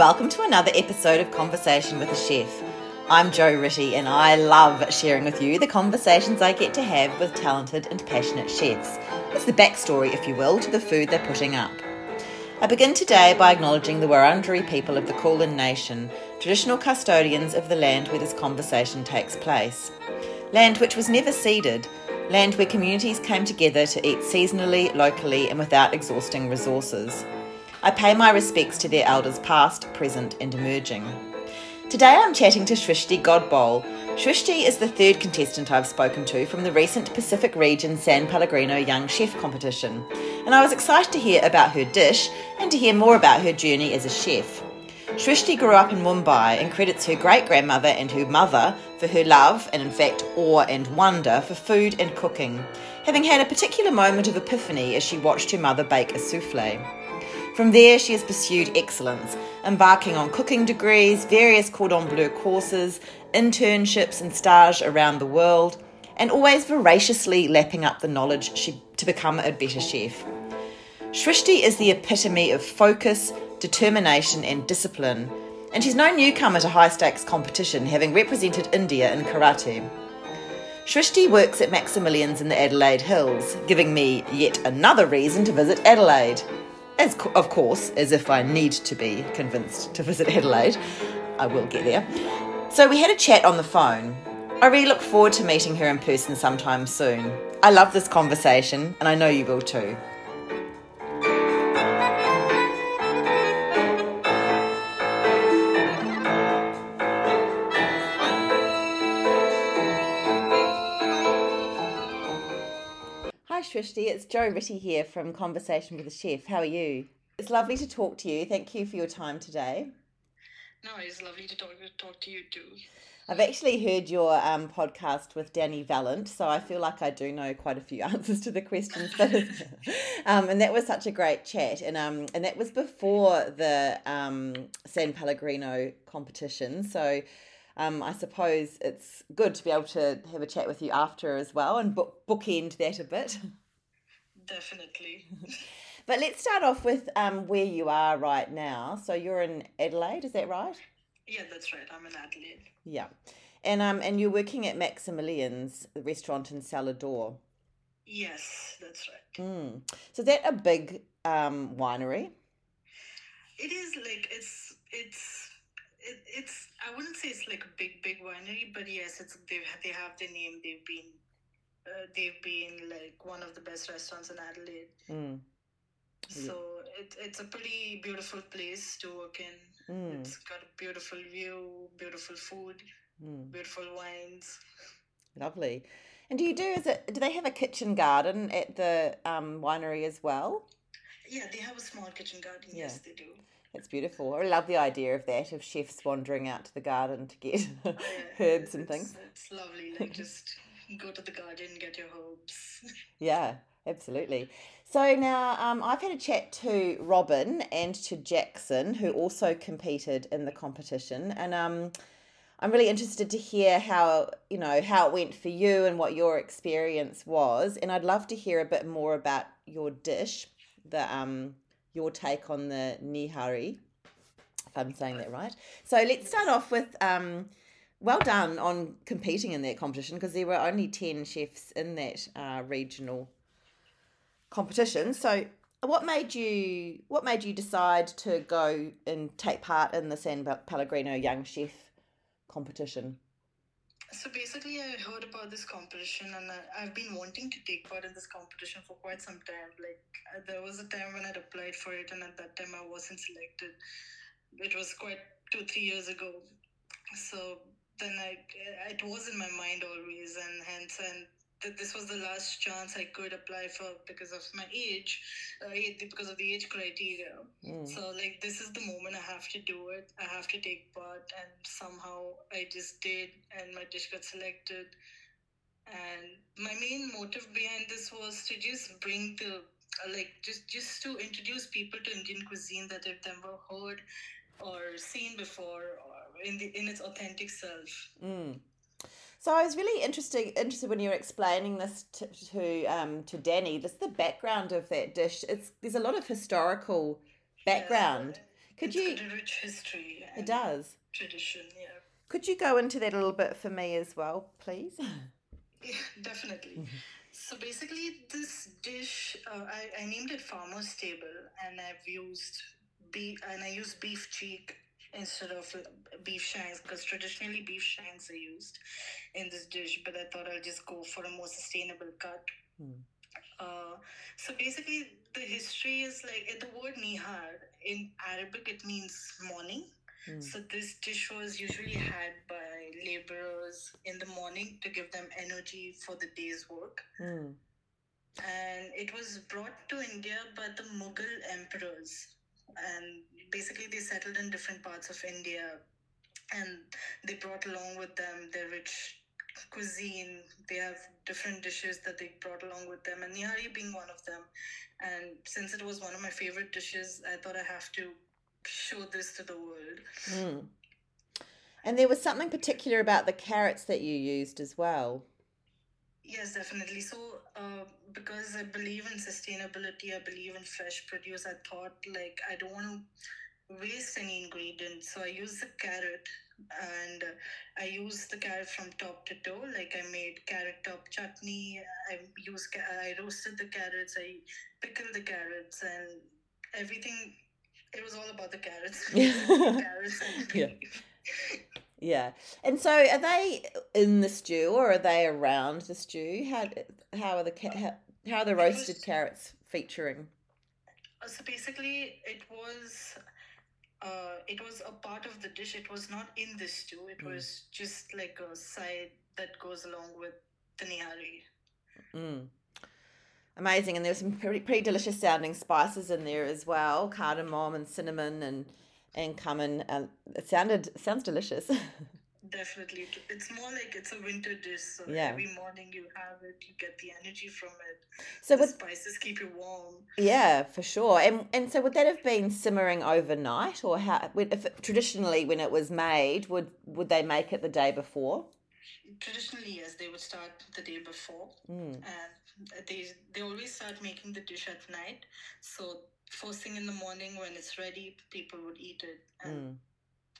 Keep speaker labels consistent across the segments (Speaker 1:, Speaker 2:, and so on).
Speaker 1: welcome to another episode of Conversation with a Chef. I'm Jo Ritty, and I love sharing with you the conversations I get to have with talented and passionate chefs. It's the backstory, if you will, to the food they're putting up. I begin today by acknowledging the Wurundjeri people of the Kulin Nation, traditional custodians of the land where this conversation takes place. Land which was never ceded, land where communities came together to eat seasonally, locally, and without exhausting resources. I pay my respects to their elders past, present, and emerging. Today I'm chatting to Shrishti Godbole. Shrishti is the third contestant I've spoken to from the recent Pacific Region San Pellegrino Young Chef competition, and I was excited to hear about her dish and to hear more about her journey as a chef. Shrishti grew up in Mumbai and credits her great grandmother and her mother for her love and, in fact, awe and wonder for food and cooking, having had a particular moment of epiphany as she watched her mother bake a souffle. From there, she has pursued excellence, embarking on cooking degrees, various cordon bleu courses, internships, and stage around the world, and always voraciously lapping up the knowledge she, to become a better chef. Shrishti is the epitome of focus, determination, and discipline, and she's no newcomer to high stakes competition, having represented India in karate. Shrishti works at Maximilian's in the Adelaide Hills, giving me yet another reason to visit Adelaide as of course, as if I need to be convinced to visit Adelaide. I will get there. So we had a chat on the phone. I really look forward to meeting her in person sometime soon. I love this conversation, and I know you will too. Shrishti. It's Jo Ritty here from Conversation with a Chef. How are you? It's lovely to talk to you. Thank you for your time today.
Speaker 2: No, it's lovely to talk, talk to you too.
Speaker 1: I've actually heard your um, podcast with Danny Valent, so I feel like I do know quite a few answers to the questions. But um, and that was such a great chat, and um, and that was before the um, San Pellegrino competition. So um, I suppose it's good to be able to have a chat with you after as well and book bookend that a bit.
Speaker 2: Definitely.
Speaker 1: but let's start off with um, where you are right now. So you're in Adelaide, is that right?
Speaker 2: Yeah, that's right. I'm in Adelaide.
Speaker 1: Yeah. And um and you're working at Maximilian's restaurant in Salador.
Speaker 2: Yes, that's right.
Speaker 1: Mm. So is that a big um winery?
Speaker 2: It is like it's it's it, it's I wouldn't say it's like a big big winery, but yes, it's they they have the name. They've been uh, they've been like one of the best restaurants in Adelaide. Mm. So it, it's a pretty beautiful place to work in. Mm. It's got a beautiful view, beautiful food, mm. beautiful wines.
Speaker 1: Lovely. And do you do is it do they have a kitchen garden at the um, winery as well?
Speaker 2: Yeah, they have a small kitchen garden. Yeah. Yes, they do.
Speaker 1: It's beautiful. I love the idea of that, of chefs wandering out to the garden to get yeah, herbs and things.
Speaker 2: It's lovely. Like just go to the garden, get your herbs.
Speaker 1: yeah, absolutely. So now um, I've had a chat to Robin and to Jackson, who also competed in the competition, and um, I'm really interested to hear how you know how it went for you and what your experience was, and I'd love to hear a bit more about your dish, the um, your take on the Nihari, if I'm saying that right. So let's start off with um, well done on competing in that competition because there were only 10 chefs in that uh, regional competition. So what made you what made you decide to go and take part in the San Pellegrino Young Chef competition?
Speaker 2: So basically, I heard about this competition, and I, have been wanting to take part in this competition for quite some time. Like uh, there was a time when I'd applied for it, and at that time I wasn't selected. It was quite two, three years ago. So then I, it was in my mind always, and hence, and that this was the last chance I could apply for because of my age, uh, because of the age criteria. Mm. So like this is the moment I have to do it. I have to take part, and somehow I just did, and my dish got selected. And my main motive behind this was to just bring the like just just to introduce people to Indian cuisine that they've never heard or seen before, or in the in its authentic self.
Speaker 1: Mm. So I was really interested interested when you were explaining this to to, um, to Danny. Just the background of that dish. It's there's a lot of historical background. Could
Speaker 2: it's
Speaker 1: you?
Speaker 2: rich history.
Speaker 1: It does.
Speaker 2: Tradition, yeah.
Speaker 1: Could you go into that a little bit for me as well, please?
Speaker 2: Yeah, definitely. So basically, this dish, uh, I, I named it Farmer's Table, and I've used beef, and I use beef cheek instead of beef shanks because traditionally beef shanks are used in this dish. But I thought I'll just go for a more sustainable cut.
Speaker 1: Hmm.
Speaker 2: Uh, so basically, the history is like the word nihar in Arabic it means morning.
Speaker 1: Mm.
Speaker 2: So this dish was usually had by laborers in the morning to give them energy for the day's work.
Speaker 1: Mm.
Speaker 2: And it was brought to India by the Mughal emperors. And basically they settled in different parts of India and they brought along with them their rich cuisine. They have different dishes that they brought along with them, and nihari being one of them. And since it was one of my favorite dishes, I thought I have to show this to the world.
Speaker 1: Mm. And there was something particular about the carrots that you used as well.
Speaker 2: Yes, definitely. So, uh, because I believe in sustainability, I believe in fresh produce, I thought like I don't want to waste any ingredients. So, I use the carrot and I use the carrot from top to toe. Like, I made carrot top chutney, I use, I roasted the carrots, I pickled the carrots, and everything. It was all about the carrots. carrots
Speaker 1: Yeah. Yeah. And so are they in the stew or are they around the stew? How how are the how, how are the
Speaker 2: was-
Speaker 1: roasted carrots featuring?
Speaker 2: Uh, so basically it was uh, it was a part of the dish it was not in the stew it
Speaker 1: Mm.
Speaker 2: was just like a side that goes along with the nihari
Speaker 1: Mm. Amazing, and there were some pretty, pretty delicious sounding spices in there as well, cardamom and cinnamon and and cumin. And it sounded sounds delicious.
Speaker 2: definitely it's more like it's a winter dish so
Speaker 1: Yeah.
Speaker 2: every morning you have it you get the energy from it
Speaker 1: so
Speaker 2: the
Speaker 1: would
Speaker 2: spices keep you warm
Speaker 1: yeah, for sure. And and so would that have been simmering overnight, or how? If it, traditionally, when it was made, would would they make it the day before?
Speaker 2: traditionally yes they would start the day before
Speaker 1: Mm.
Speaker 2: and they they always start making the dish at night so first thing in the morning when it's ready people would eat it and
Speaker 1: Mm.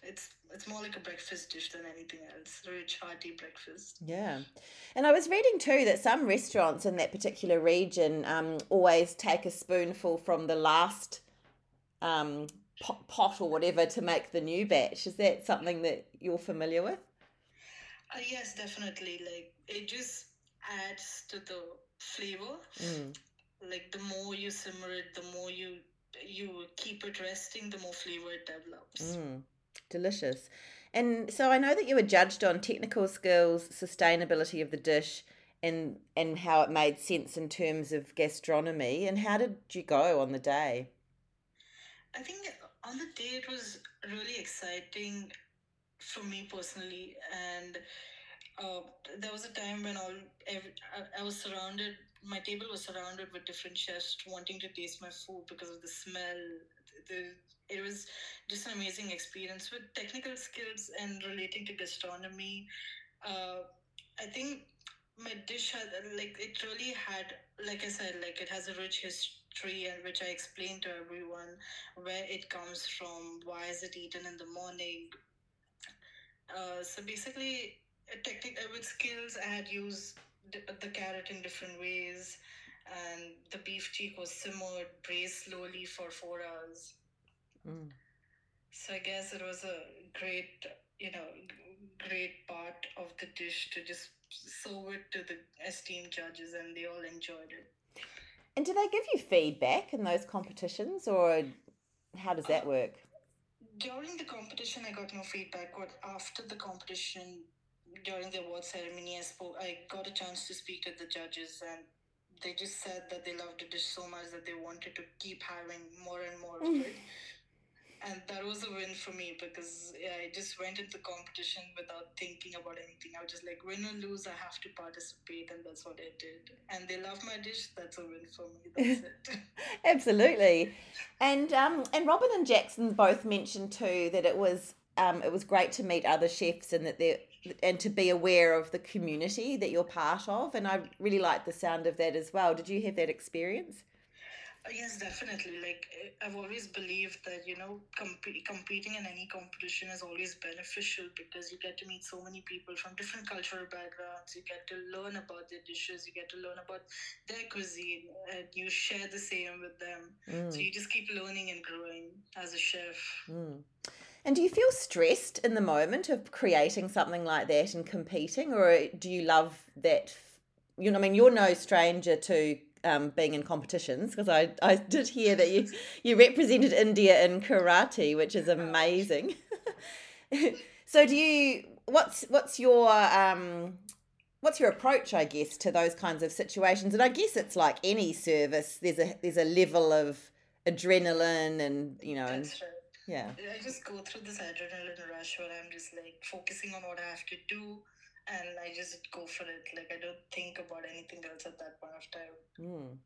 Speaker 2: it's it's more like a breakfast dish than anything else rich hearty breakfast
Speaker 1: Yeah. And I was reading too that some restaurants in that particular region um, always take a spoonful from the last um, pot, pot or whatever to make the new batch. Is that something that you're familiar with?
Speaker 2: uh, yes definitely like it just adds to the flavor
Speaker 1: Mm.
Speaker 2: Like the more you simmer it the more you you keep it resting the more flavor it develops
Speaker 1: Mm. Delicious. And so I know that you were judged on technical skills, sustainability of the dish, and and how it made sense in terms of gastronomy. And how did you go on the day?
Speaker 2: I think on the day it was really exciting for me personally, and uh, there was a time when all every, I, I was surrounded. My table was surrounded with different chefs wanting to taste my food because of the smell. The, it was just an amazing experience with technical skills and relating to gastronomy. Uh, I think my dish had like it really had like I said like it has a rich history and which I explained to everyone where it comes from, why is it eaten in the morning. Uh, so basically, uh, technic- uh, with skills, I had used the, carrot in different ways, and the beef cheek was simmered, braised slowly for four hours.
Speaker 1: Mm.
Speaker 2: So I guess it was a great, you know, great part of the dish to just serve it to the esteemed judges, and they all enjoyed it.
Speaker 1: And do they give you feedback in those competitions, or how does that work?
Speaker 2: During the competition, I got no feedback. But after the competition, during the award ceremony, I spoke. I got a chance to speak to the judges, and they just said that they loved the dish so much that they wanted to keep having more and more of it. And that was a win for me because yeah, I just went into the competition without thinking about anything. I was just like, win or lose, I have to participate, and that's what I did. And they love my dish. That's a win for me. That's it.
Speaker 1: Absolutely. And um and Robin and Jackson both mentioned too that it was um it was great to meet other chefs and that they and to be aware of the community that you're part of and I really like the sound of that as well. Did you have that experience?
Speaker 2: Uh, Yes, definitely. Like eh, I've always believed that you know, comp- competing in any competition is always beneficial because you get to meet so many people from different cultural backgrounds. You get to learn about their dishes. You get to learn about their cuisine, and you share the same with them. So
Speaker 1: Mm,
Speaker 2: you just keep learning and growing as a chef.
Speaker 1: mm. And do you feel stressed in the moment of creating something like that and competing, or do you love that? You know, I mean, you're no stranger to um, being in competitions because I, I did hear that you you represented India in karate, which is amazing. so, do you? What's what's your um, what's your approach? I guess to those kinds of situations, and I guess it's like any service. There's a there's a level of adrenaline, and you know, and
Speaker 2: That's right.
Speaker 1: Yeah.
Speaker 2: I just go through this adrenaline rush where I'm just like focusing on what I have to do and I just go for it. Like I don't think about anything else at that point of time.
Speaker 1: Mm.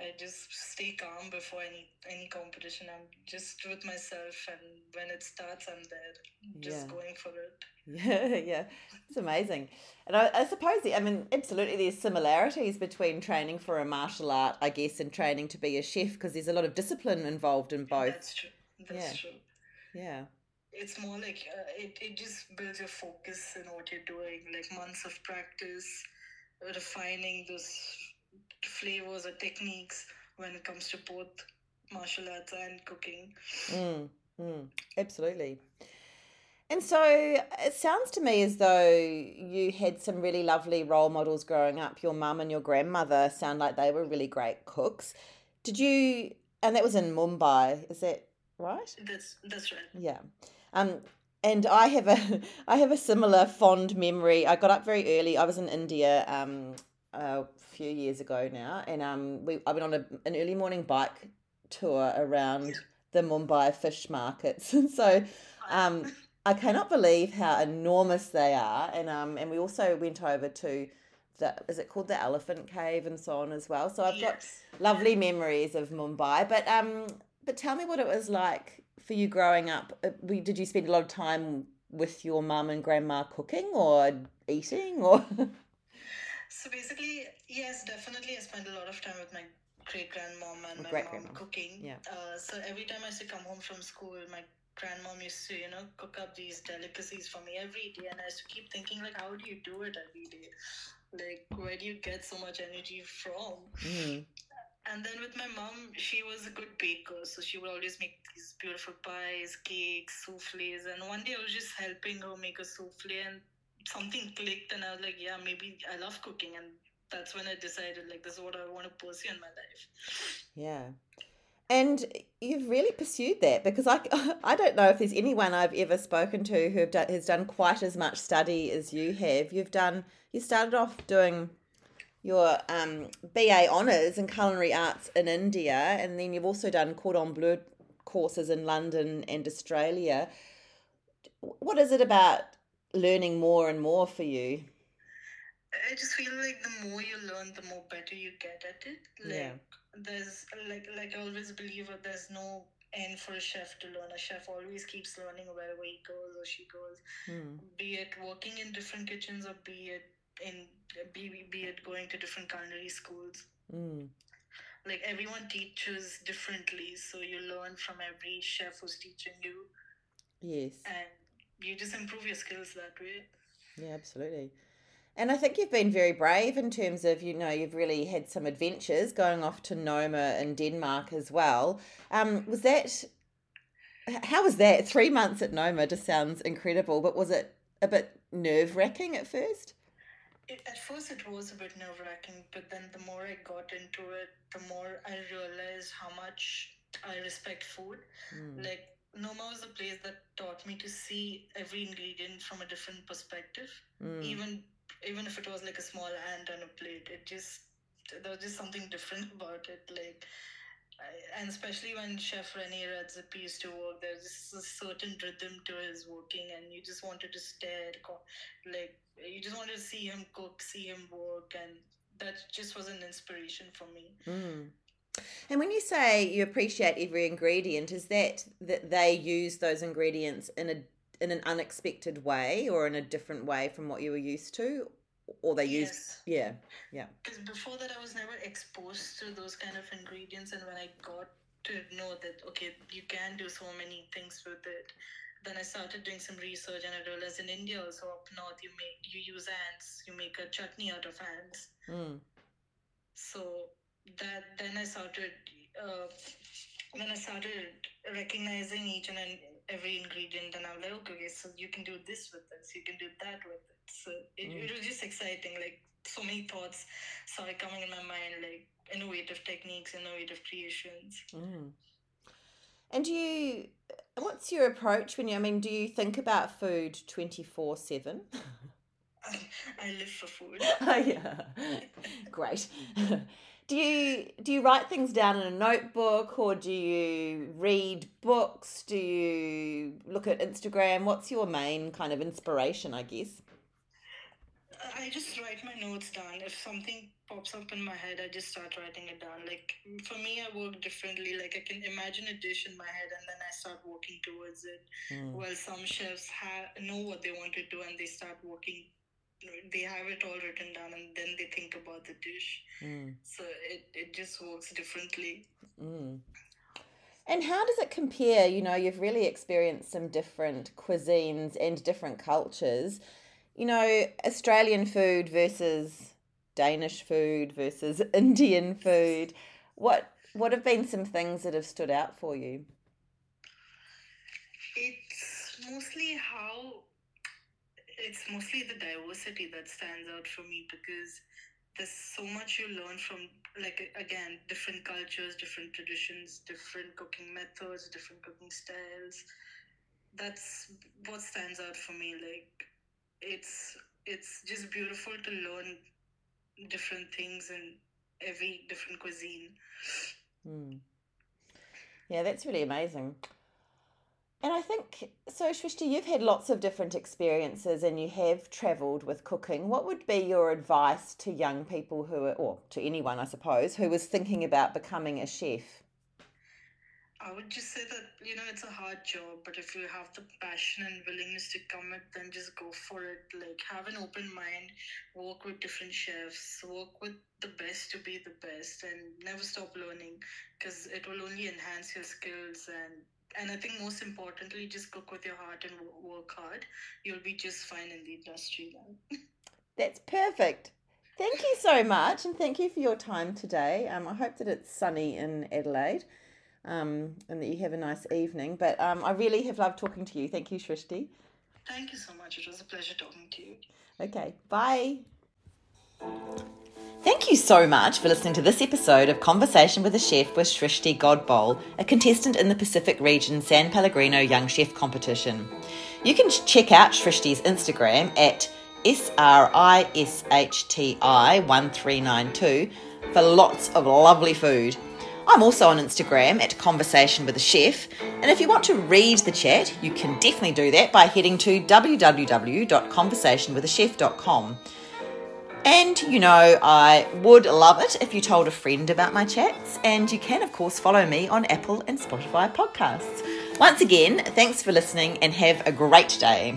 Speaker 2: I just stay calm before any any competition. I'm just with myself and when it starts I'm there. Just
Speaker 1: Yeah.
Speaker 2: going for it.
Speaker 1: Yeah, yeah, it's amazing. And I, I suppose, I mean, absolutely, there's similarities between training for a martial art, I guess, and training to be a chef because there's a lot of discipline involved in both.
Speaker 2: That's true. That's
Speaker 1: Yeah.
Speaker 2: true.
Speaker 1: Yeah,
Speaker 2: It's more like uh, it, it just builds your focus in what you're doing, like months of practice, refining those flavors or techniques when it comes to both martial arts and cooking.
Speaker 1: mm, mm, absolutely. And so it sounds to me as though you had some really lovely role models growing up. Your mum and your grandmother sound like they were really great cooks. Did you, and that was in Mumbai, is that right?
Speaker 2: That's that's right.
Speaker 1: Yeah. Um, and I have a I have a similar fond memory. I got up very early. I was in India um a few years ago now, and um we I went on a, an early morning bike tour around the Mumbai fish markets. And so um I cannot believe how enormous they are. And um and we also went over to the is it called the Elephant Cave and so on as well. So I've got lovely memories of Mumbai. But um, but tell me what it was like for you growing up. Uh, did you spend a lot of time with your mum and grandma cooking or eating or?
Speaker 2: So basically, yes, definitely. I spent a lot of time with my great grandmom and my
Speaker 1: Great-grandmom.
Speaker 2: mom cooking.
Speaker 1: Yeah.
Speaker 2: Uh, so every time I used to come home from school, my grandmom used to, you know, cook up these delicacies for me every day, and I used to keep thinking, like, how do you do it every day? Like, where do you get so much energy from?
Speaker 1: Mm,
Speaker 2: And then with my mom, she was a good baker, so she would always make these beautiful pies, cakes, souffles. And one day I was just helping her make a souffle, and something clicked, and I was like, yeah, maybe I love cooking, and that's when I decided like this is what I want to pursue in my life.
Speaker 1: yeah. And you've really pursued that because I, I don't know if there's anyone I've ever spoken to who has done quite as much study as you have. You've done you started off doing your um, BA honours in culinary arts in India, and then you've also done cordon bleu courses in London and Australia. What is it about learning more and more for you?
Speaker 2: I just feel like the more you learn, the more better you get at it. Like
Speaker 1: Yeah.
Speaker 2: there's like like I always believe that there's no end for a chef to learn. A chef always keeps learning wherever he goes or she goes.
Speaker 1: Hmm.
Speaker 2: be it working in different kitchens or be it in be, be it going to different culinary schools
Speaker 1: Mm.
Speaker 2: like everyone teaches differently so you learn from every chef who's teaching you
Speaker 1: Yes.
Speaker 2: and you just improve your skills that way
Speaker 1: Yeah, absolutely. And I think you've been very brave in terms of, you know, you've really had some adventures going off to Noma in Denmark as well. Um, was that, how was that? Three months at Noma just sounds incredible, but was it a bit nerve wracking at first?
Speaker 2: It, at first it was a bit nerve wracking but then the more i got into it the more i realized how much i respect food
Speaker 1: Mm.
Speaker 2: like noma was a place that taught me to see every ingredient from a different perspective
Speaker 1: Mm.
Speaker 2: even even if it was like a small ant on a plate it just there was just something different about it like I, and especially when chef Rene Redzepi used to work there's just a certain rhythm to his working and you just wanted to stare like you just wanted to see him cook see him work and that just was an inspiration for me
Speaker 1: Mm. And when you say you appreciate every ingredient, is that that they use those ingredients in a in an unexpected way or in a different way from what you were used to? or they use
Speaker 2: Yes.
Speaker 1: yeah yeah
Speaker 2: Because before that, I was never exposed to those kind of ingredients, and when I got to know that okay, you can do so many things with it, then I started doing some research, and I realized in India also up north, you make you use ants, you make a chutney out of ants.
Speaker 1: mm.
Speaker 2: So that then I started, uh, then I started recognizing each and every ingredient, and I'm like, okay, okay, so you can do this with this, you can do that with it. So it,
Speaker 1: Mm.
Speaker 2: it was just exciting. Like so many thoughts started coming in my mind, like innovative techniques, innovative creations.
Speaker 1: Mm. and do you what's your approach when you i mean do you think about food 24 7
Speaker 2: I live for food.
Speaker 1: oh yeah. Great. Do you do you write things down in a notebook or do you read books? Do you look at instagram? What's your main kind of inspiration i guess
Speaker 2: I just write my notes down. If something pops up in my head, I just start writing it down. Like for me, I work differently. Like I can imagine a dish in my head, and then I start working towards it.
Speaker 1: Mm.
Speaker 2: While some chefs ha- know what they want to do, and they start working. They have it all written down, and then they think about the dish.
Speaker 1: Mm.
Speaker 2: So it, it just works differently.
Speaker 1: Mm. And how does it compare? You know, you've really experienced some different cuisines and different cultures. You know, Australian food versus Danish food versus Indian food. What what have been some things that have stood out for you?
Speaker 2: It's mostly how it's mostly the diversity that stands out for me because there's so much you learn from like again different cultures different traditions different cooking methods different cooking styles that's what stands out for me like it's it's just beautiful to learn different things in every different cuisine
Speaker 1: Hmm. Yeah, that's really amazing. And I think, so Shrishti, you've had lots of different experiences and you have travelled with cooking. What would be your advice to young people who are, or to anyone, I suppose, who was thinking about becoming a chef?
Speaker 2: I would just say that you know it's a hard job, but if you have the passion and willingness to commit, then just go for it. Like have an open mind, work with different chefs, work with the best to be the best, and never stop learning because it will only enhance your skills and. And I think most importantly, just cook with your heart and work hard. You'll be just fine in the industry then.
Speaker 1: That's perfect. Thank you so much, and thank you for your time today. Um, I hope that it's sunny in Adelaide, um, and that you have a nice evening. But um, I really have loved talking to you. Thank you, Shrishti.
Speaker 2: Thank you so much. It was a pleasure talking to you.
Speaker 1: Okay, bye. Thank you so much for listening to this episode of Conversation with a Chef with Shrishti Godbole, a contestant in the Pacific Region San Pellegrino Young Chef Competition. You can check out Shrishti's Instagram at SRISHTI1392 for lots of lovely food. I'm also on Instagram at Conversation with a Chef, and if you want to read the chat, you can definitely do that by heading to www.conversationwithachef.com. And you know, I would love it if you told a friend about my chats, and you can, of course, follow me on Apple and Spotify podcasts. Once again, thanks for listening and have a great day.